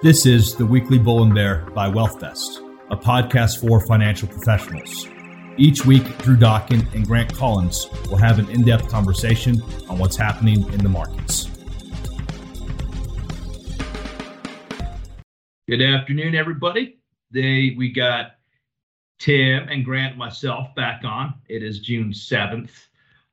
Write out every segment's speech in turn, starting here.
This is the weekly Bull and Bear by WealthVest, a podcast for financial professionals. Each week, Drew Dawkins and Grant Collins will have an in depth conversation on what's happening in the markets. Good afternoon, everybody. Today we got Tim and Grant myself back on. It is June 7th.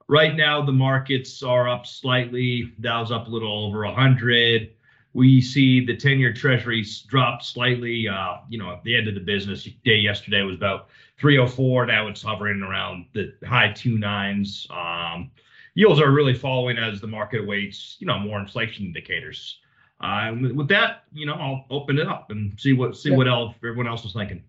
Right now, the markets are up slightly. Dow's up a little over 100 we see the 10 year treasuries drop slightly. Uh, you know, at the end of the business day yesterday was about 304. Now it's hovering around the high two nines. Um, yields are really following as the market awaits, you know, more inflation indicators. Uh, with that, you know, I'll open it up and see what see yeah. what else everyone else was thinking.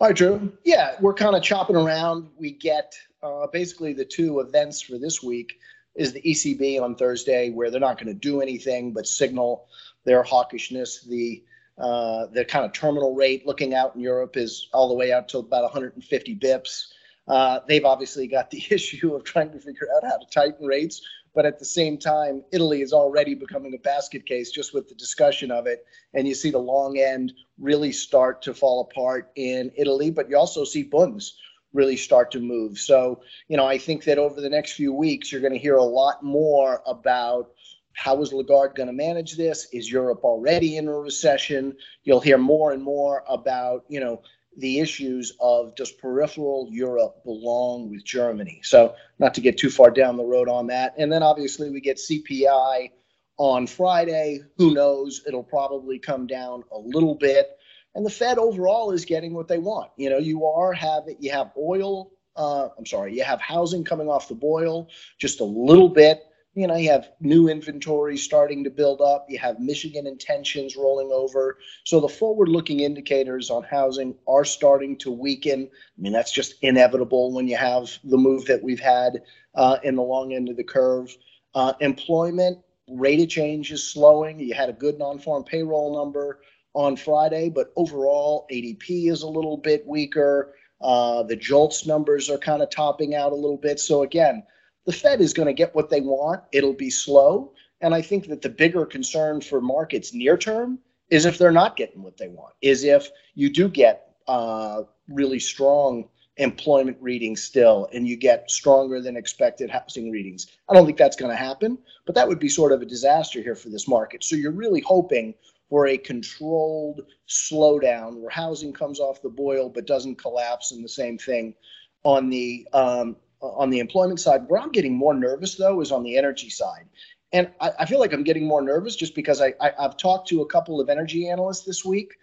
All right, Drew. Yeah, we're kind of chopping around. We get uh, basically the two events for this week is the ECB on Thursday, where they're not going to do anything but signal their hawkishness. The uh, the kind of terminal rate looking out in Europe is all the way out to about 150 bips. Uh, they've obviously got the issue of trying to figure out how to tighten rates, but at the same time, Italy is already becoming a basket case just with the discussion of it. And you see the long end really start to fall apart in Italy, but you also see bunds really start to move. So, you know, I think that over the next few weeks, you're going to hear a lot more about how is Lagarde going to manage this? Is Europe already in a recession? You'll hear more and more about, you know, the issues of does peripheral Europe belong with Germany? So, not to get too far down the road on that. And then obviously we get CPI on Friday. Who knows? It'll probably come down a little bit and the Fed overall is getting what they want. You know, you are having you have oil. Uh, I'm sorry, you have housing coming off the boil just a little bit. You know, you have new inventory starting to build up. You have Michigan intentions rolling over. So the forward-looking indicators on housing are starting to weaken. I mean, that's just inevitable when you have the move that we've had uh, in the long end of the curve. Uh, employment rate of change is slowing. You had a good non-farm payroll number on Friday, but overall, ADP is a little bit weaker. Uh, the JOLTS numbers are kind of topping out a little bit. So, again, the Fed is going to get what they want. It'll be slow. And I think that the bigger concern for markets near term is if they're not getting what they want, is if you do get uh, really strong employment readings still and you get stronger than expected housing readings. I don't think that's going to happen, but that would be sort of a disaster here for this market. So you're really hoping for a controlled slowdown where housing comes off the boil but doesn't collapse, and the same thing on the um, on the employment side. Where I'm getting more nervous though is on the energy side. And I, I feel like I'm getting more nervous just because I, I, I've talked to a couple of energy analysts this week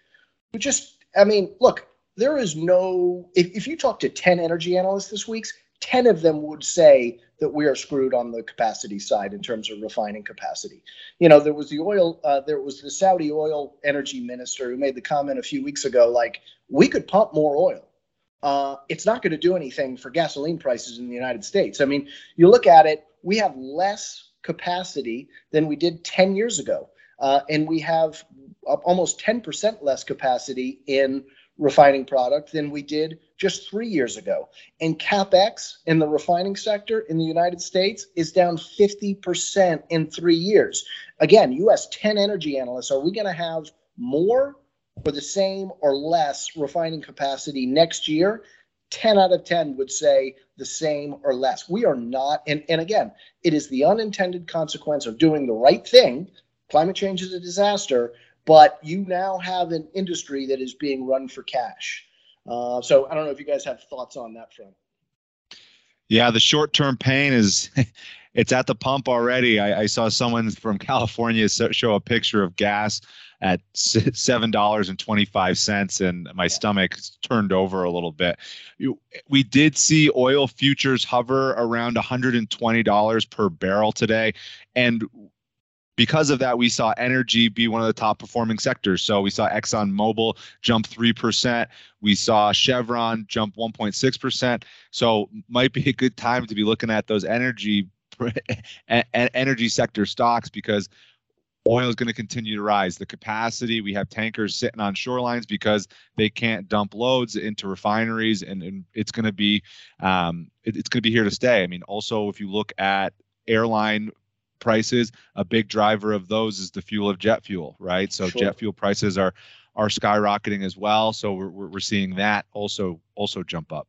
who just, I mean, look, there is no, if, if you talk to 10 energy analysts this week, 10 of them would say that we are screwed on the capacity side in terms of refining capacity. You know, there was the oil, uh, there was the Saudi oil energy minister who made the comment a few weeks ago, like, we could pump more oil. Uh, it's not going to do anything for gasoline prices in the United States. I mean, you look at it, we have less capacity than we did 10 years ago. Uh, and we have almost 10% less capacity in refining product than we did just three years ago. And capex in the refining sector in the United States is down 50% in three years. Again, US 10 energy analysts, are we going to have more or the same or less refining capacity next year? 10 out of 10 would say the same or less. We are not, and, and again, it is the unintended consequence of doing the right thing. Climate change is a disaster, but you now have an industry that is being run for cash. Uh, so I don't know if you guys have thoughts on that front. Yeah, the short-term pain is it's at the pump already. I, I, saw someone from California show a picture of gas at seven dollars and twenty-five cents, and my yeah. stomach turned over a little bit. We did see oil futures hover around one hundred and twenty dollars per barrel today, and because of that, we saw energy be one of the top performing sectors. So we saw ExxonMobil jump 3%. We saw Chevron jump 1.6%. So might be a good time to be looking at those energy energy sector stocks because oil is going to continue to rise. The capacity, we have tankers sitting on shorelines because they can't dump loads into refineries, and, and it's going to be um, it, it's going to be here to stay. I mean, also if you look at airline prices. A big driver of those is the fuel of jet fuel, right? So sure. jet fuel prices are are skyrocketing as well. So we're we're seeing that also also jump up.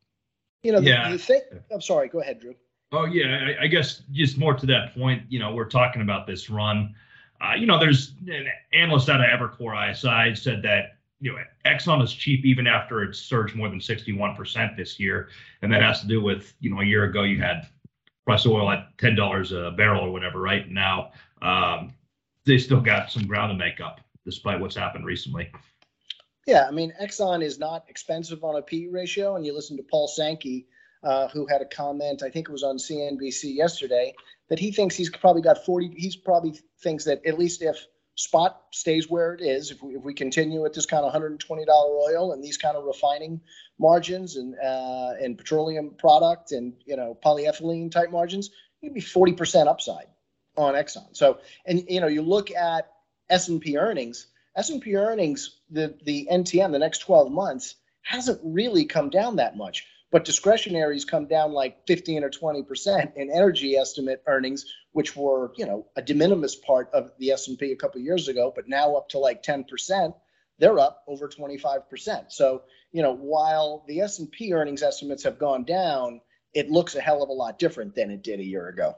You know, the, yeah. the thing. I'm sorry. Go ahead, Drew. Oh yeah, I, I, guess just more to that point. You know, we're talking about this run. Uh, you know, there's an analyst out of Evercore ISI said that you know Exxon is cheap even after it surged more than 61% this year, and that has to do with you know a year ago you had price oil at ten dollars a barrel or whatever, right? Now um, they still got some ground to make up despite what's happened recently. Yeah, I mean Exxon is not expensive on a P ratio, and you listen to Paul Sankey uh, who had a comment, I think it was on CNBC yesterday, that he thinks he's probably got 40. He's probably thinks that at least if spot stays where it is, if we, if we continue at this kind of $120 oil and these kind of refining margins and uh, and petroleum product and you know polyethylene type margins, you'd be 40% upside on Exxon. So and you know you look at S&P earnings. S&P earnings, the the NTM, the next 12 months hasn't really come down that much but discretionaries come down like 15 or 20 percent in energy estimate earnings which were you know a de minimis part of the s&p a couple years ago but now up to like 10 percent they're up over 25 percent. So you know while the s&p earnings estimates have gone down it looks a hell of a lot different than it did a year ago.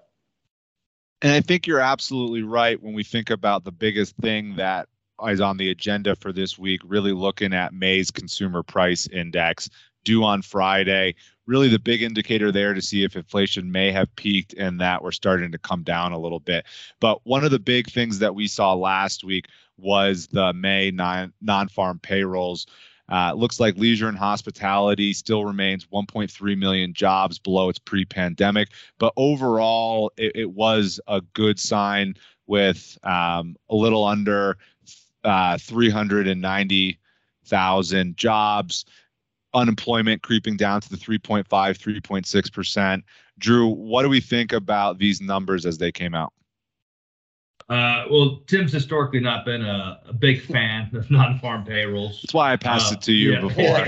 And i think you're absolutely right when we think about the biggest thing that is on the agenda for this week, really looking at May's consumer price index, due on Friday. Really, the big indicator there to see if inflation may have peaked and that we're starting to come down a little bit. But one of the big things that we saw last week was the May non farm payrolls. Uh, looks like leisure and hospitality still remains 1.3 million jobs below its pre pandemic. But overall, it, it, was a good sign with um, a little under uh, 390,000 jobs unemployment creeping down to the 3.5, 3.6%. Drew, what do we think about these numbers as they came out? Uh, well, Tim's historically not been a, a big fan of non-farm payrolls. That's why I passed uh, it to you yeah. before.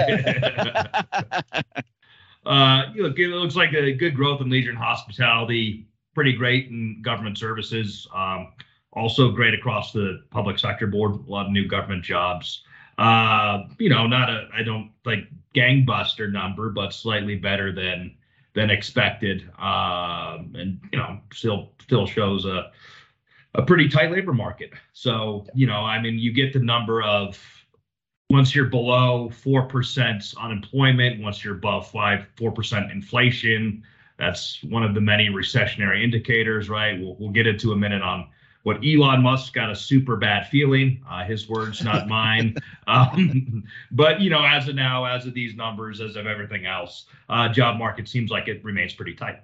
uh, look, it looks like a good growth in leisure and hospitality. Pretty great in government services. Um, also great across the public sector board. A lot of new government jobs. Uh, you know, not a I don't like gangbuster number, but slightly better than than expected. Um, and you know, still still shows a a pretty tight labor market. So, you know, I mean, you get the number of once you're below 4% unemployment, once you're above 5 4% inflation, that's one of the many recessionary indicators, right? We'll, we'll get into a minute on what Elon Musk got a super bad feeling. Uh, his words, not mine. Um, but you know, as of now, as of these numbers, as of everything else, uh, job market seems like it remains pretty tight.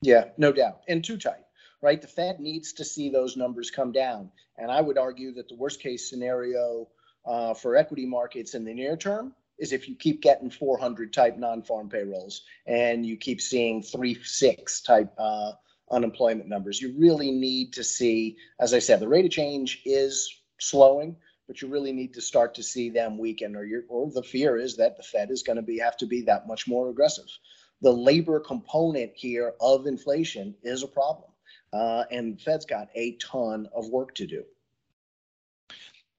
Yeah, no doubt, and too tight. Right, the Fed needs to see those numbers come down, and I would argue that the worst case scenario uh, for equity markets in the near term is if you keep getting 400 type non-farm payrolls and you keep seeing three six type uh, unemployment numbers. You really need to see, as I said, the rate of change is slowing, but you really need to start to see them weaken, or you or the fear is that the Fed is going to be have to be that much more aggressive. The labor component here of inflation is a problem, uh, and Fed's got a ton of work to do.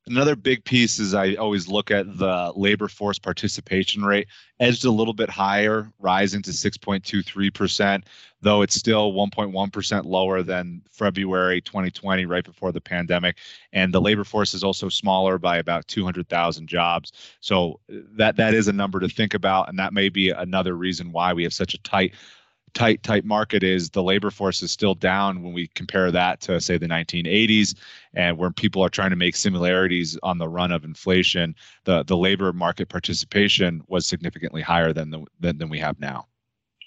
Another big piece is I always look at the labor force participation rate, edged a little bit higher, rising to 6.23%, though it's still 1.1% lower than February 2020, right before the pandemic. And the labor force is also smaller by about 200,000 jobs. So uh, that that is a number to think about, and that may be another reason why we have such a tight tight tight market is the labor force is still down when we compare that to say the 1980s and where people are trying to make similarities on the run of inflation the the labor market participation was significantly higher than the than, than we have now.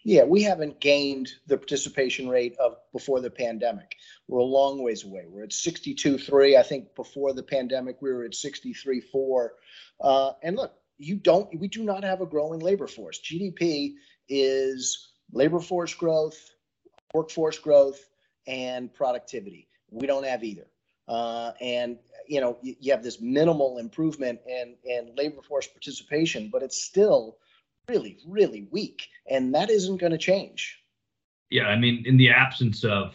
Yeah we haven't gained the participation rate of before the pandemic. We're a long ways away. We're at 62.3 i think before the pandemic we were at 63.4 uh, and look you don't we do not have a growing labor force. Gdp is labor force growth, workforce growth, and productivity. We don't have either. Uh, and you know you, you, have this minimal improvement in, in labor force participation, but it's still really, really weak, and that isn't going to change. Yeah, I mean, in the absence of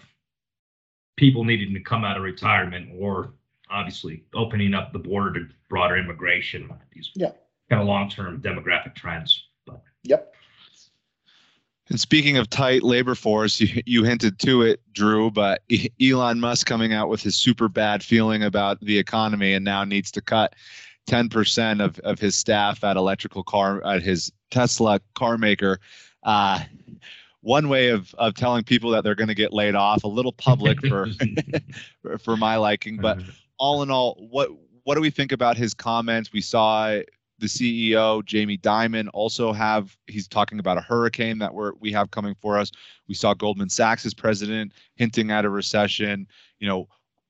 people needing to come out of retirement or obviously opening up the border to broader immigration, these yeah. kind of long-term demographic trends. And speaking of tight labor force, you, you hinted to it, Drew, but Elon Musk coming out with his super bad feeling about the economy and now needs to cut 10% of, of his staff at electrical car at his Tesla car maker. Uh, one way of, of telling people that they're going to get laid off, a little public for for my liking, but all in all, what what do we think about his comments? We saw the CEO Jamie Dimon also have he's talking about a hurricane that we're we have coming for us. We saw Goldman Sachs's president hinting at a recession. You know,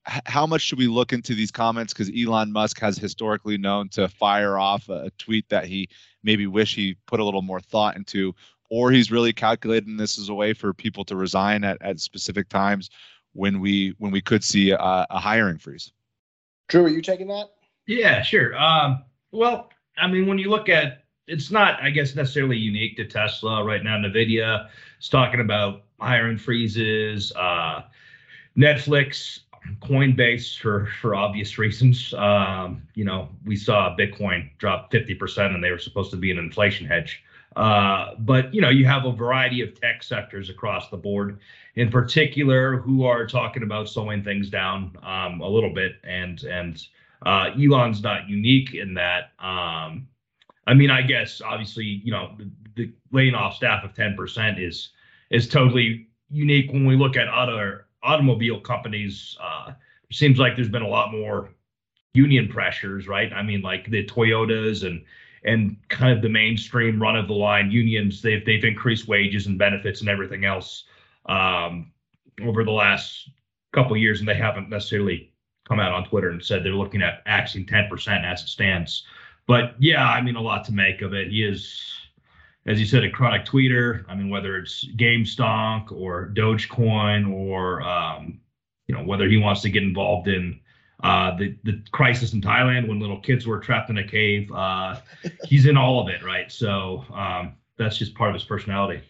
h- how much should we look into these comments because Elon Musk has historically known to fire off a, a tweet that he maybe wish he put a little more thought into or he's really calculating this as a way for people to resign at, at specific times when we when we could see a, a hiring freeze. Drew, are you taking that? Yeah, sure. Um, well, I mean, when you look at it's not, I guess, necessarily unique to Tesla right now. Nvidia is talking about hiring freezes. Uh, Netflix, Coinbase, for for obvious reasons. Um, you know, we saw Bitcoin drop 50%, and they were supposed to be an inflation hedge. Uh, but you know, you have a variety of tech sectors across the board, in particular, who are talking about slowing things down um, a little bit, and and uh, Elon's not unique in that. Um, I mean, I guess obviously, you know, the, the laying off staff of 10% is is totally unique when we look at other automobile companies. Uh, seems like there's been a lot more union pressures, right? I mean, like the Toyotas and and kind of the mainstream run of the line unions, they've they've increased wages and benefits and everything else um, over the last couple years, and they haven't necessarily come out on Twitter and said they're looking at axing 10% as it stands. But yeah, I mean, a lot to make of it. He is, as you said, a chronic tweeter. I mean, whether it's GameStonk or Dogecoin or, um, you know, whether he wants to get involved in uh, the, the crisis in Thailand when little kids were trapped in a cave. Uh, he's in all of it, right? So um, that's just part of his personality.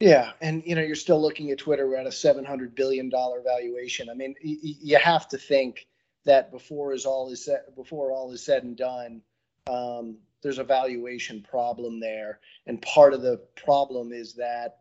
Yeah, and you know you're still looking at Twitter at a 700 billion dollar valuation. I mean, y- you have to think that before is all is said, before all is said and done, um, there's a valuation problem there, and part of the problem is that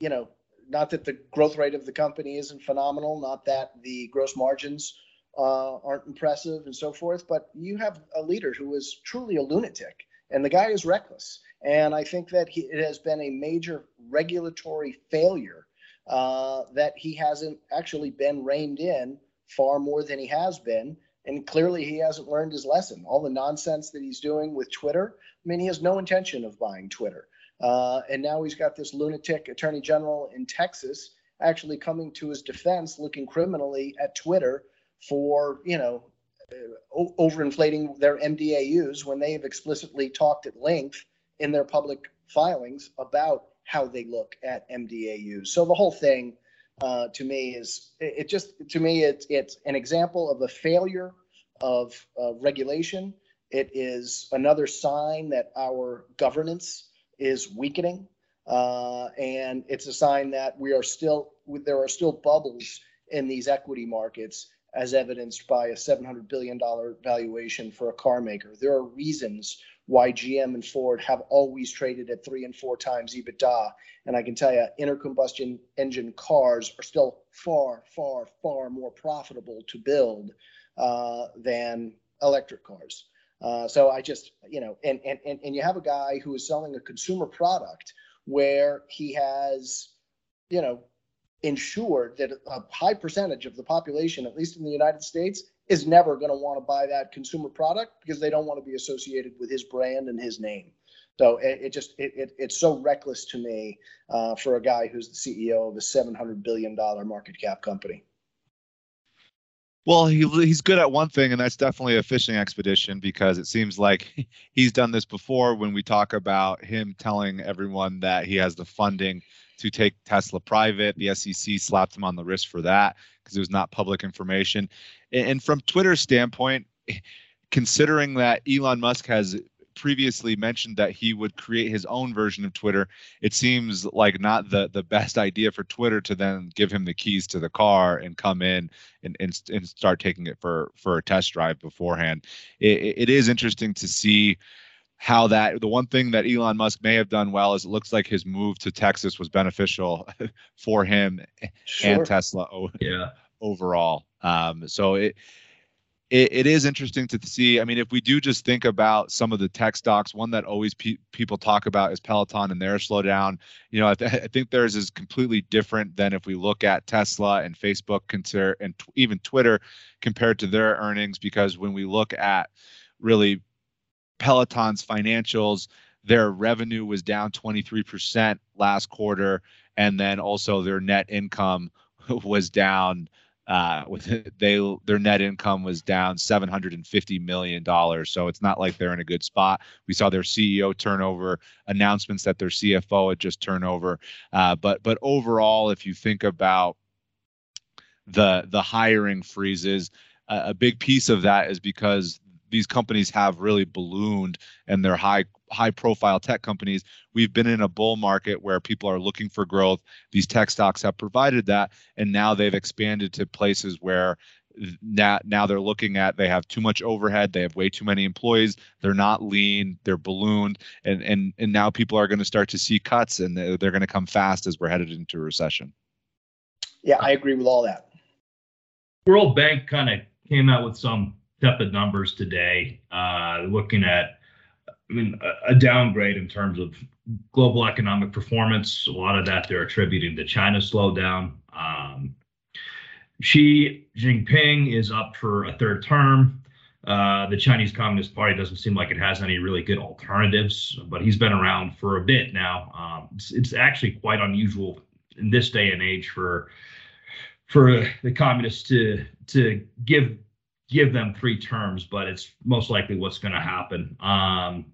you know not that the growth rate of the company isn't phenomenal, not that the gross margins uh, aren't impressive and so forth, but you have a leader who is truly a lunatic, and the guy is reckless and I think that he, it has been a major regulatory failure uh, that he hasn't actually been reined in far more than he has been. And clearly, he hasn't learned his lesson. All the nonsense that he's doing with Twitter, I mean, he has no intention of buying Twitter. Uh, and now he's got this lunatic attorney general in Texas actually coming to his defense, looking criminally at Twitter for, you know, overinflating their MDAUs when they have explicitly talked at length in their public filings about how they look at MDAU. So the whole thing, uh, to me, is it, it just to me it's it's an example of a failure of uh, regulation. It is another sign that our governance is weakening, uh, and it's a sign that we are still there are still bubbles in these equity markets, as evidenced by a 700 billion dollar valuation for a car maker. There are reasons why GM and Ford have always traded at three and four times EBITDA. And I can tell you, intercombustion engine cars are still far, far, far more profitable to build uh, than electric cars. Uh, so I just, you know, and, and, and, and you have a guy who is selling a consumer product where he has, you know, ensured that a high percentage of the population, at least in the United States, is never going to want to buy that consumer product because they don't want to be associated with his brand and his name. So it, it just it, it, it's so reckless to me uh, for a guy who's the CEO of a seven hundred billion dollar market cap company. Well, he, he's good at one thing, and that's definitely a fishing expedition because it seems like he's done this before when we talk about him telling everyone that he has the funding to take Tesla private. The SEC slapped him on the wrist for that because it was not public information. And from Twitter's standpoint, considering that Elon Musk has previously mentioned that he would create his own version of Twitter. It seems like not the the best idea for Twitter to then give him the keys to the car and come in and and, and start taking it for for a test drive beforehand. it, it is interesting to see how that the one thing that Elon Musk may have done well is it looks like his move to Texas was beneficial for him sure. and Tesla yeah. overall. Um, so it, it, it is interesting to see. I mean, if we do just think about some of the tech stocks, one that always pe- people talk about is Peloton and their slowdown. You know, I, th- I, think theirs is completely different than if we look at Tesla and Facebook consider, and t- even Twitter compared to their earnings, because when we look at really Peloton's financials, their revenue was down 23% last quarter, and then also their net income was down uh, with they their net income was down 750 million dollars. So it's not like they're in a good spot. We saw their CEO turnover, announcements that their CFO had just turnover. Uh, but but overall, if you think about the the hiring freezes, uh, a big piece of that is because these companies have really ballooned and they're high high profile tech companies. We've been in a bull market where people are looking for growth. These tech stocks have provided that and now they've expanded to places where now now they're looking at they have too much overhead they have way too many employees they're not lean they're ballooned and and and now people are going to start to see cuts and they're, they're going to come fast as we're headed into a recession. Yeah i agree with all that. World bank kind of came out with some tepid numbers today, uh, looking at, I mean, a, a, downgrade in terms of global economic performance. A lot of that they're attributing to China's slowdown. Um, Xi Jinping is up for a third term. Uh, the Chinese Communist Party doesn't seem like it has any really good alternatives, but he's been around for a bit now. Um, it's, it's, actually quite unusual in this day and age for for the communists to to give give them three terms, but it's most likely what's going to happen. Um,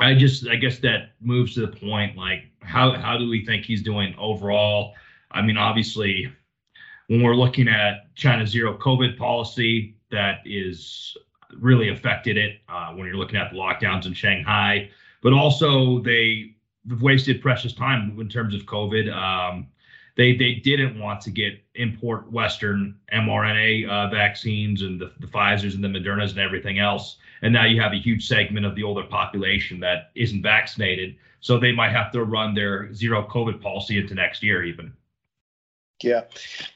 I just, I guess that moves to the point like, how how do we think he's doing overall? I mean, obviously, when we're looking at China's zero COVID policy, that is really affected it. Uh, when you're looking at the lockdowns in Shanghai, but also they have wasted precious time in terms of COVID. Um, they they didn't want to get import Western mRNA uh, vaccines and the, the Pfizer's and the Modernas and everything else. And now you have a huge segment of the older population that isn't vaccinated. So they might have to run their zero COVID policy into next year, even. Yeah.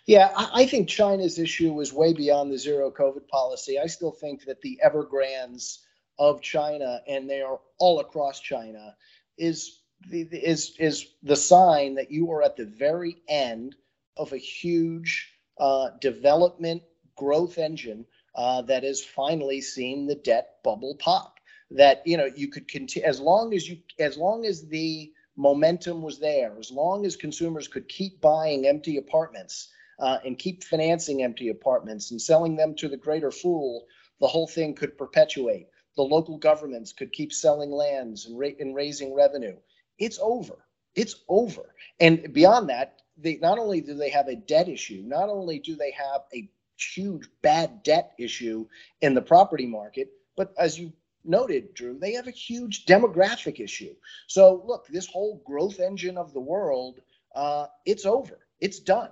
Yeah. I think China's issue was way beyond the zero COVID policy. I still think that the Evergrandes of China, and they are all across China, is is is the sign that you are at the very end of a huge uh, development growth engine uh, that has finally seen the debt bubble pop. That you know you could continue as long as you as long as the momentum was there, as long as consumers could keep buying empty apartments uh, and keep financing empty apartments and selling them to the greater fool, the whole thing could perpetuate. The local governments could keep selling lands and, ra- and raising revenue it's over. It's over. And beyond that, they not only do they have a debt issue, not only do they have a huge bad debt issue in the property market, but as you noted, Drew, they have a huge demographic issue. So look, this whole growth engine of the world, uh, it's over. It's done.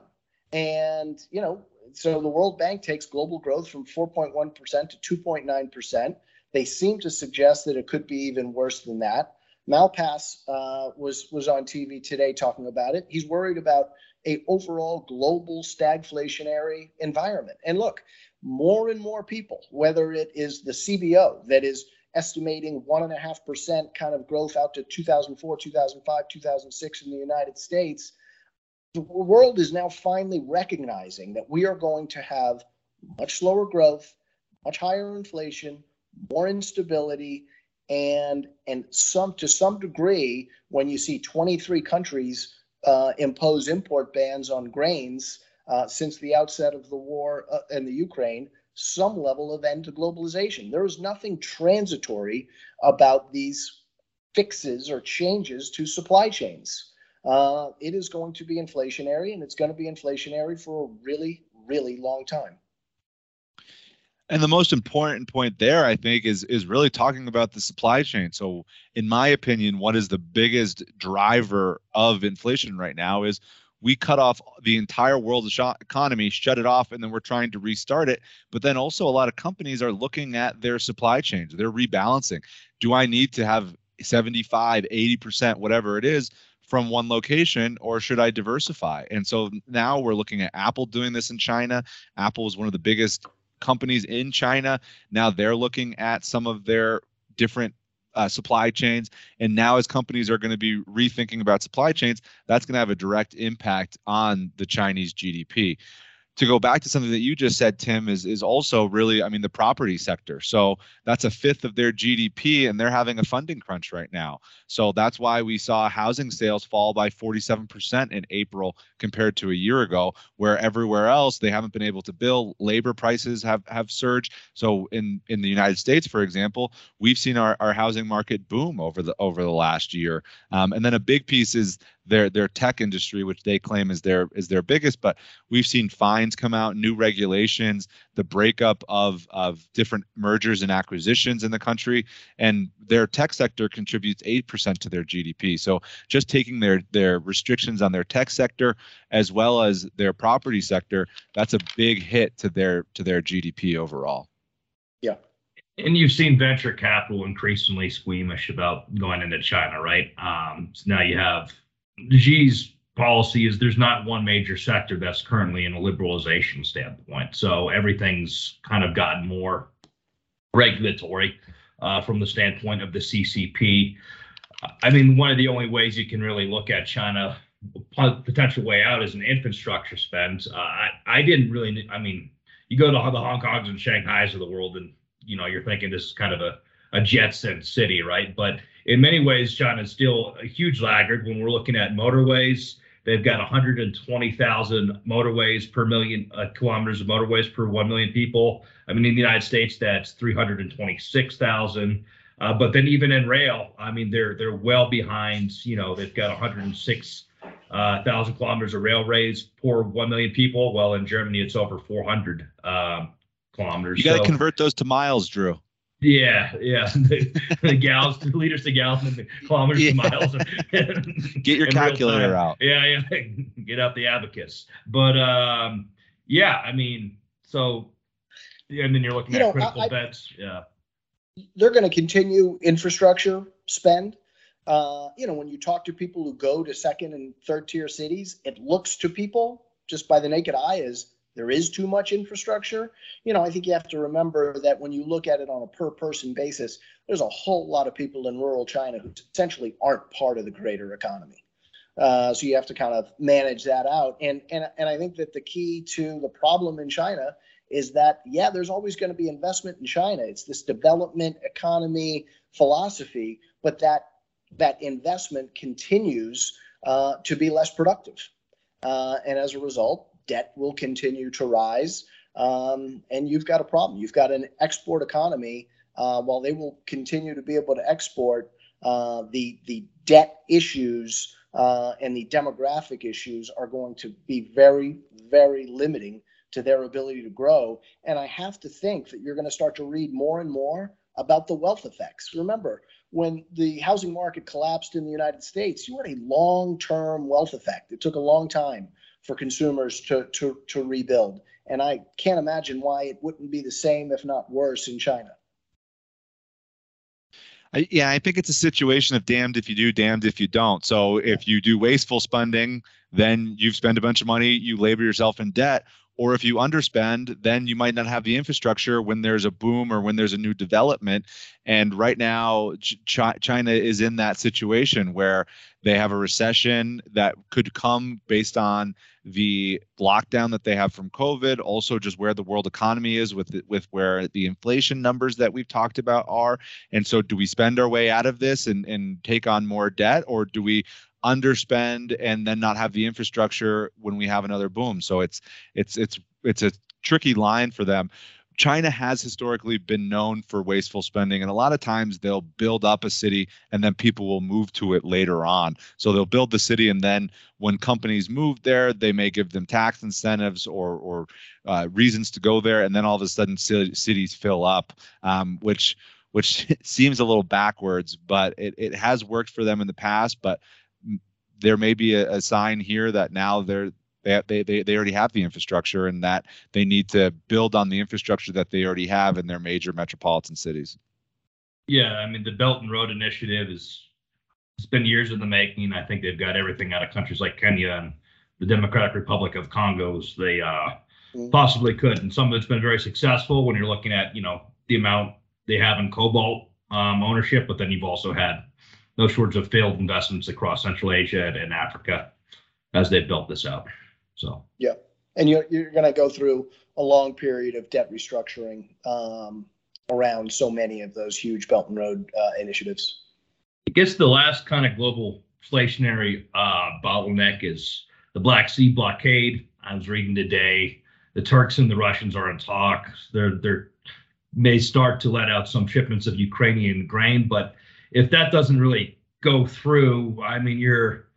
And you know, so the World Bank takes global growth from 4.1% to 2.9%. They seem to suggest that it could be even worse than that. Malpass uh, was was on TV today talking about it. He's worried about a overall global stagflationary environment. And look, more and more people, whether it is the CBO that is estimating one and a half percent kind of growth out to 2004, 2005, 2006 in the United States, the world is now finally recognizing that we are going to have much slower growth, much higher inflation, more instability, and and some to some degree when you see 23 countries uh, impose import bans on grains uh, since the outset of the war uh, in the Ukraine, some level of end to globalization. There is nothing transitory about these fixes or changes to supply chains. Uh, it is going to be inflationary, and it's going to be inflationary for a really, really long time. And the most important point there, I think, is is really talking about the supply chain. So, in my opinion, what is the biggest driver of inflation right now is we cut off the entire world economy, shut it off, and then we're trying to restart it. But then also, a lot of companies are looking at their supply chains, they're rebalancing. Do I need to have 75, 80%, whatever it is, from one location or should I diversify? And so now we're looking at Apple doing this in China. Apple is one of the biggest companies in China. Now they're looking at some of their different uh, supply chains. And now, as companies are going to be rethinking about supply chains, that's going to have a direct impact on the Chinese GDP to go back to something that you just said, Tim, is is also really, I mean, the property sector. So that's a fifth of their GDP, and they're having a funding crunch right now. So that's why we saw housing sales fall by 47% in April compared to a year ago, where everywhere else they haven't been able to build. Labor prices have have surged. So in in the United States, for example, we've seen our, our housing market boom over the over the last year. Um, and then a big piece is their their tech industry, which they claim is their is their biggest. But we've seen fines come out, new regulations, the breakup of of different mergers and acquisitions in the country, and their tech sector contributes eight percent to their GDP. So just taking their their restrictions on their tech sector as well as their property sector, that's a big hit to their to their GDP overall. Yeah. And you've seen venture capital increasingly squeamish about going into China, right? Um, so now you have Xi's policy is there's not one major sector that's currently in a liberalization standpoint. So everything's kind of gotten more regulatory uh, from the standpoint of the CCP. I mean, one of the only ways you can really look at China potential way out is an infrastructure spend. Uh, I, I didn't really, I mean, you go to the Hong Kongs and Shanghai's of the world, and you know you're thinking this is kind of a a jet set city, right? But in many ways, China is still a huge laggard when we're looking at motorways. They've got 120,000 motorways per million uh, kilometers of motorways per 1 million people. I mean, in the United States, that's 326,000. Uh, but then even in rail, I mean, they're they're well behind. You know, they've got 106,000 uh, kilometers of railways per 1 million people. Well, in Germany, it's over 400 um, kilometers. You got to so, convert those to miles, Drew. Yeah, yeah. The, the gallons, the liters to gallons, and the kilometers yeah. to miles. Get your calculator out. Yeah, yeah. Get out the abacus. But um, yeah, I mean, so and then you're looking you at know, critical I, bets. Yeah. They're going to continue infrastructure spend. Uh, you know, when you talk to people who go to second and third tier cities, it looks to people just by the naked eye as there is too much infrastructure. You know, I think you have to remember that when you look at it on a per person basis, there's a whole lot of people in rural China who essentially aren't part of the greater economy. Uh, so you have to kind of manage that out. And, and, and I think that the key to the problem in China is that, yeah, there's always going to be investment in China. It's this development economy philosophy, but that, that investment continues uh, to be less productive. Uh, and as a result, debt will continue to rise. Um, and you've got a problem. You've got an export economy. Uh, while they will continue to be able to export, uh, the the debt issues uh, and the demographic issues are going to be very, very limiting to their ability to grow. And I have to think that you're going to start to read more and more about the wealth effects. Remember, when the housing market collapsed in the United States, you had a long term wealth effect. It took a long time for consumers to, to, to rebuild. And I can't imagine why it wouldn't be the same, if not worse, in China. I, yeah, I think it's a situation of damned if you do, damned if you don't. So if you do wasteful spending, then you've spent a bunch of money, you labor yourself in debt. Or if you underspend, then you might not have the infrastructure when there's a boom or when there's a new development. And right now, Ch- China is in that situation where they have a recession that could come based on the lockdown that they have from COVID, also just where the world economy is with with where the inflation numbers that we've talked about are. And so, do we spend our way out of this and and take on more debt, or do we underspend and then not have the infrastructure when we have another boom? So it's it's it's it's a tricky line for them China has historically been known for wasteful spending, and a lot of times they'll build up a city and then people will move to it later on. So they'll build the city, and then when companies move there, they may give them tax incentives or or uh, reasons to go there, and then all of a sudden cities fill up, um, which which seems a little backwards, but it, it has worked for them in the past. But there may be a, a sign here that now they're they, they, they already have the infrastructure and that they need to build on the infrastructure that they already have in their major metropolitan cities. Yeah, I mean the Belt and Road Initiative is it's been years in the making. I think they've got everything out of countries like Kenya and the Democratic Republic of Congo's they uh, mm-hmm. possibly could, and some of it's been very successful when you're looking at you know the amount they have in cobalt um, ownership, but then you've also had those sorts of failed investments across Central Asia and Africa as they've built this out. So yeah, and you're you're going to go through a long period of debt restructuring um, around so many of those huge Belt and Road uh, initiatives. I guess the last kind of global inflationary uh, bottleneck is the Black Sea blockade. I was reading today the Turks and the Russians are in talk. They're they're may start to let out some shipments of Ukrainian grain, but if that doesn't really go through, I mean, you're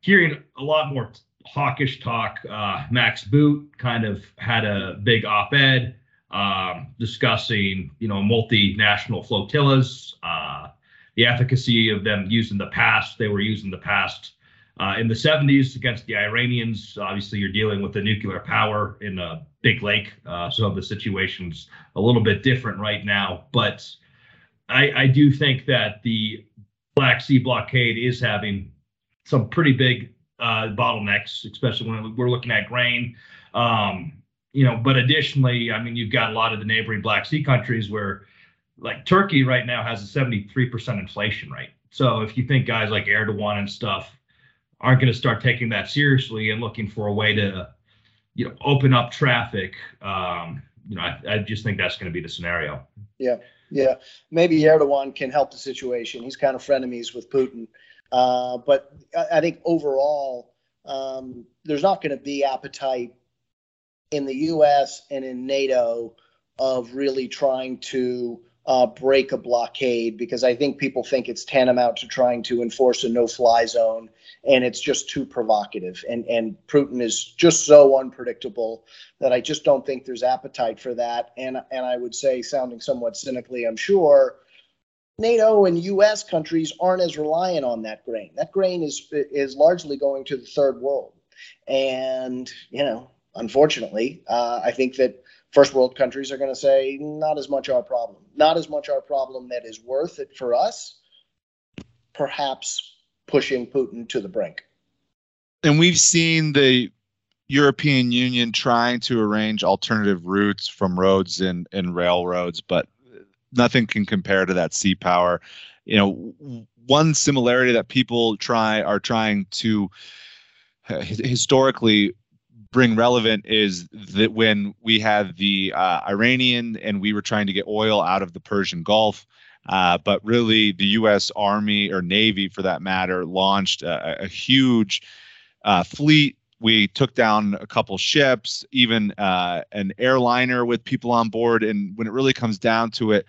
hearing a lot more hawkish talk. Uh, Max Boot kind of had a big op-ed um, discussing, you know, multinational flotillas, uh, the efficacy of them used in the past. They were used in the past uh, in the 70s against the Iranians. Obviously, you're dealing with the nuclear power in a big lake, uh, so the situation's a little bit different right now. But I, I do think that the Black Sea blockade is having some pretty big uh, bottlenecks, especially when we're looking at grain. Um, you know, but additionally, I mean, you've got a lot of the neighboring Black Sea countries where, like Turkey, right now has a 73% inflation rate. So if you think guys like Erdogan and stuff aren't going to start taking that seriously and looking for a way to, you know, open up traffic, um, you know, I, I just think that's going to be the scenario. Yeah, yeah. Maybe Erdogan can help the situation. He's kind of frenemies with Putin. Uh, but I, think overall, um, there's not going to be appetite in the U.S. and in NATO of really trying to uh, break a blockade because I think people think it's tantamount to trying to enforce a no-fly zone, and it's just too provocative. And and Putin is just so unpredictable that I just don't think there's appetite for that. And and I would say, sounding somewhat cynically, I'm sure NATO and U.S. countries aren't as reliant on that grain. That grain is is largely going to the third world, and you know, unfortunately, uh, I think that first world countries are going to say not as much our problem, not as much our problem that is worth it for us. Perhaps pushing Putin to the brink. And we've seen the European Union trying to arrange alternative routes from roads and, and railroads, but nothing can compare to that sea power. You know, one similarity that people try are trying to uh, historically bring relevant is that when we had the uh, Iranian and we were trying to get oil out of the Persian Gulf, uh, but really the U.S. Army or Navy, for that matter, launched a, a huge uh, fleet we took down a couple ships, even uh, an airliner with people on board. And when it really comes down to it,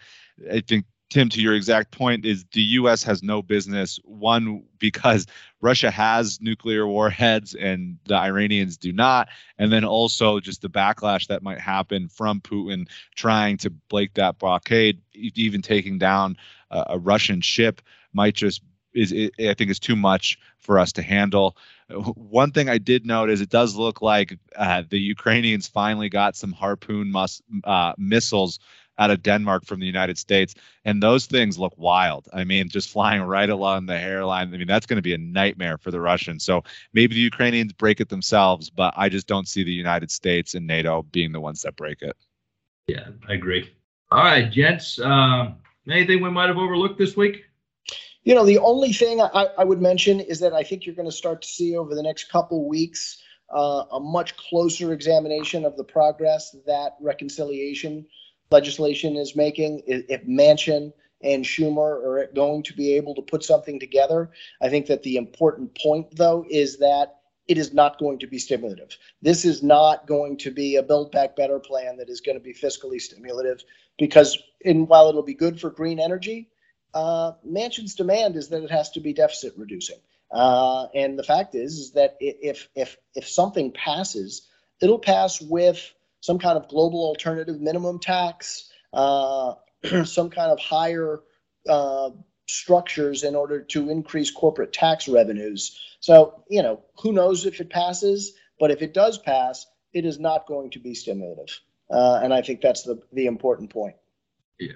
I think Tim, to your exact point, is the U.S. has no business. One, because Russia has nuclear warheads and the Iranians do not, and then also just the backlash that might happen from Putin trying to break that blockade, even taking down a, a Russian ship might just is I think is too much for us to handle. One thing I did note is it does look like uh, the Ukrainians finally got some Harpoon mus- uh, missiles out of Denmark from the United States, and those things look wild. I mean, just flying right along the hairline. I mean, that's going to be a nightmare for the Russians. So maybe the Ukrainians break it themselves, but I just don't see the United States and NATO being the ones that break it. Yeah, I agree. All right, gents. Uh, anything we might have overlooked this week? You know, the only thing I, I would mention is that I think you're going to start to see over the next couple weeks uh, a much closer examination of the progress that reconciliation legislation is making. If Manchin and Schumer are going to be able to put something together, I think that the important point, though, is that it is not going to be stimulative. This is not going to be a build back better plan that is going to be fiscally stimulative because in while it'll be good for green energy, uh, Manchin's demand is that it has to be deficit reducing. Uh, and the fact is, is that if if if something passes, it'll pass with some kind of global alternative minimum tax, uh, some kind of higher uh, structures in order to increase corporate tax revenues. So, you know, who knows if it passes, but if it does pass, it is not going to be stimulative. Uh, and I think that's the, the important point. Yeah,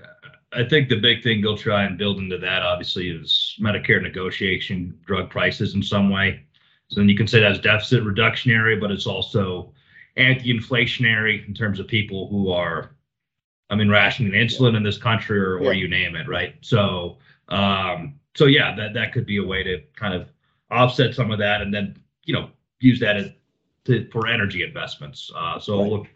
I think the big thing they'll try and build into that obviously is Medicare negotiation drug prices in some way. So then you can say that's deficit reductionary, but it's also anti-inflationary in terms of people who are, I mean, rationing insulin in this country or, or you name it, right? So, um, so yeah, that that could be a way to kind of offset some of that, and then you know use that as to, for energy investments. Uh, so right. look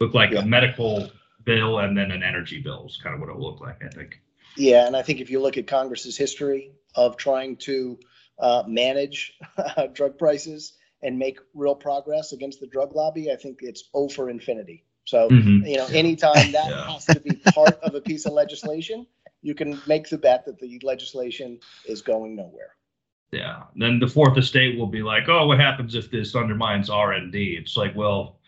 look like yeah. a medical bill and then an energy bill is kind of what it will look like, I think. Yeah, and I think if you look at Congress's history of trying to uh, manage drug prices and make real progress against the drug lobby, I think it's O for infinity. So, mm-hmm. you know, anytime that yeah. has to be part of a piece of legislation, you can make the bet that the legislation is going nowhere. Yeah. Then the fourth estate will be like, oh, what happens if this undermines R and D? It's like, well,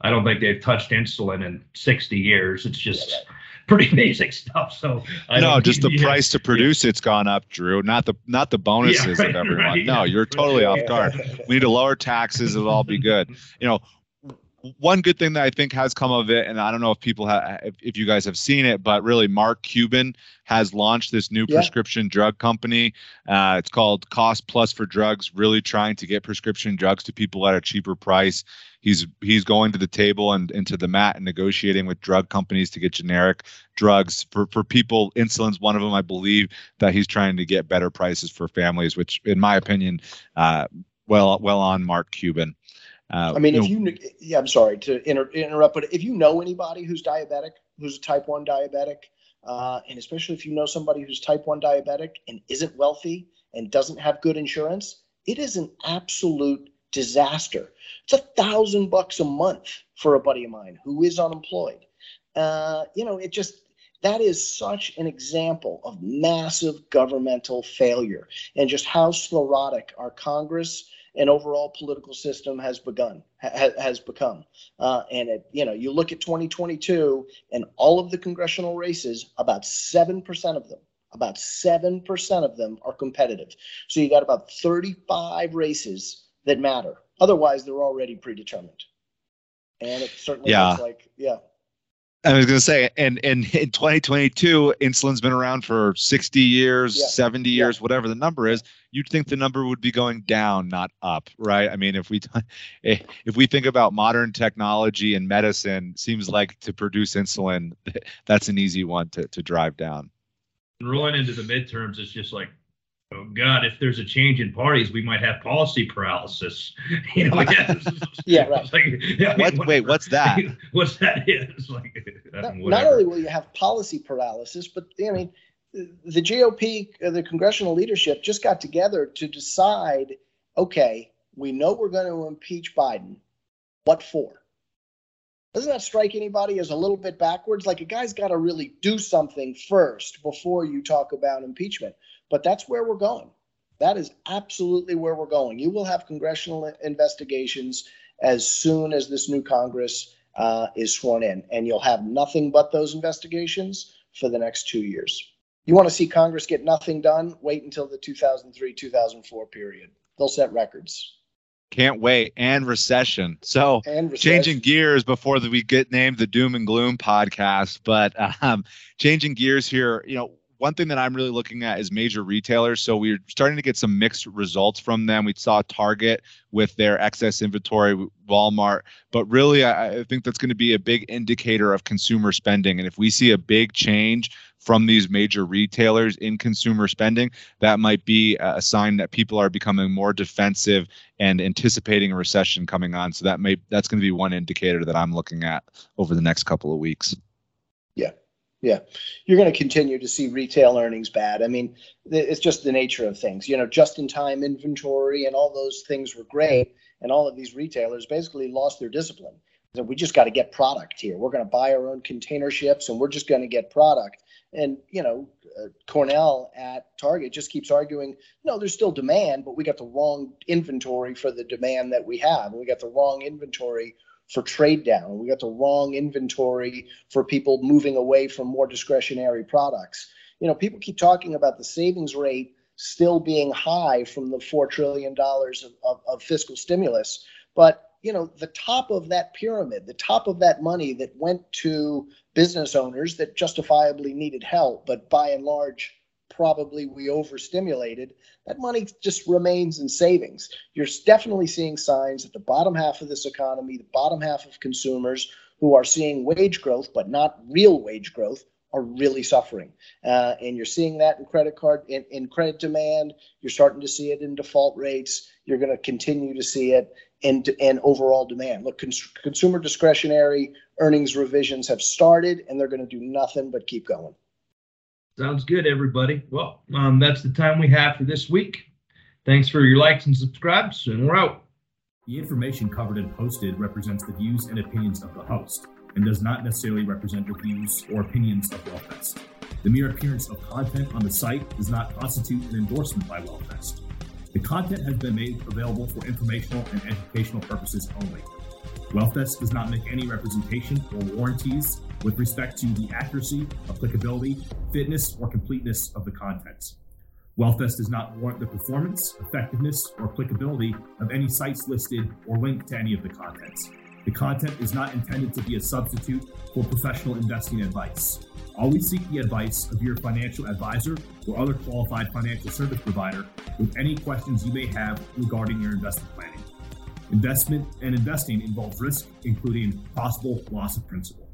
I don't think they've touched insulin in 60 years. It's just yeah, right. pretty basic stuff. So I no, just the price to produce yeah. it's gone up, Drew. Not the not the bonuses yeah, right, of everyone. Right, no, you're totally off guard. We need to lower taxes. It'll all be good. You know, one good thing that I think has come of it, and I don't know if people have, if, if you guys have seen it, but really, Mark Cuban has launched this new yeah. prescription drug company. Uh, it's called Cost Plus for Drugs, really trying to get prescription drugs to people at a cheaper price. He's he's going to the table and into the mat and negotiating with drug companies to get generic drugs for for people. Insulin's one of them, I believe, that he's trying to get better prices for families, which, in my opinion, uh, well well on Mark Cuban. Uh, I mean, you if know, you, yeah, I'm sorry to inter- interrupt, but if you know anybody who's diabetic, who's a type 1 diabetic, uh, and especially if you know somebody who's type 1 diabetic and isn't wealthy and doesn't have good insurance, it is an absolute disaster. It's a thousand bucks a month for a buddy of mine who is unemployed. Uh, you know, it just, that is such an example of massive governmental failure and just how sclerotic our Congress and overall political system has begun ha, has become. Uh, and it, you know, you look at 2022 and all of the congressional races, about seven percent of them, about seven percent of them are competitive. So you got about 35 races that matter. Otherwise, they're already predetermined. And it certainly yeah. looks like, yeah. I was going to say, and, and in 2022, insulin's been around for 60 years, yeah. 70 years, yeah. whatever the number is. You'd think the number would be going down, not up, right? I mean, if we eh, if we think about modern technology and medicine, seems like to produce insulin, that's an easy one to to drive down. Rolling into the midterms, it's just like oh God, if there's a change in parties, we might have policy paralysis. You know, yeah, yeah right. Like, yeah, what, what, wait, what's that? what's that is like. Not, not, only will you have policy paralysis, but I mean, the GOP, uh, the congressional leadership, just got together to decide. Okay, we know we're going to impeach Biden. What for? Doesn't that strike anybody as a little bit backwards? Like a guy's got to really do something first before you talk about impeachment. But that's where we're going. That is absolutely where we're going. You will have congressional investigations as soon as this new Congress uh, is sworn in, and you'll have nothing but those investigations for the next two years. You want to see Congress get nothing done? Wait until the 2003 2004 period. They'll set records. Can't wait. And recession. So and recession. changing gears before the, we get named the doom and gloom podcast, but um, changing gears here, you know, one thing that I'm really looking at is major retailers. So we're starting to get some mixed results from them. We saw Target with their excess inventory, Walmart, but really, I, I think that's going to be a big indicator of consumer spending. And if we see a big change from these major retailers in consumer spending, that might be a sign that people are becoming more defensive and anticipating a recession coming on. So that may that's going to be one indicator that I'm looking at over the next couple of weeks. Yeah, yeah, you're going to continue to see retail earnings bad. I mean, it's just the nature of things. You know, just in time inventory and all those things were great. and all of these retailers basically lost their discipline. So we just got to get product here. We're going to buy our own container ships, and we're just going to get product. And you know, uh, Cornell at Target just keeps arguing, no, there's still demand, but we got the wrong inventory for the demand that we have. We got the wrong inventory for trade down. We got the wrong inventory for people moving away from more discretionary products. You know, people keep talking about the savings rate still being high from the $4 trillion of, of, of fiscal stimulus. But you know the top of that pyramid the top of that money that went to business owners that justifiably needed help but by and large probably we overstimulated that money just remains in savings you're definitely seeing signs that the bottom half of this economy the bottom half of consumers who are seeing wage growth but not real wage growth are really suffering. Uh, and you're seeing that in credit card, in, in credit demand. You're starting to see it in default rates. You're going to continue to see it in, in overall demand. Look, cons- consumer discretionary earnings revisions have started, and they're going to do nothing but keep going. Sounds good, everybody. Well, um, that's the time we have for this week. Thanks for your likes and subscribes, and we're out. The information covered and posted represents the views and opinions of the host and does not necessarily represent the views or opinions of WealthVest. The mere appearance of content on the site does not constitute an endorsement by WealthVest. The content has been made available for informational and educational purposes only. WealthVest does not make any representation or warranties with respect to the accuracy, applicability, fitness, or completeness of the contents. WealthVest does not warrant the performance, effectiveness, or applicability of any sites listed or linked to any of the contents. The content is not intended to be a substitute for professional investing advice. Always seek the advice of your financial advisor or other qualified financial service provider with any questions you may have regarding your investment planning. Investment and investing involves risk, including possible loss of principal.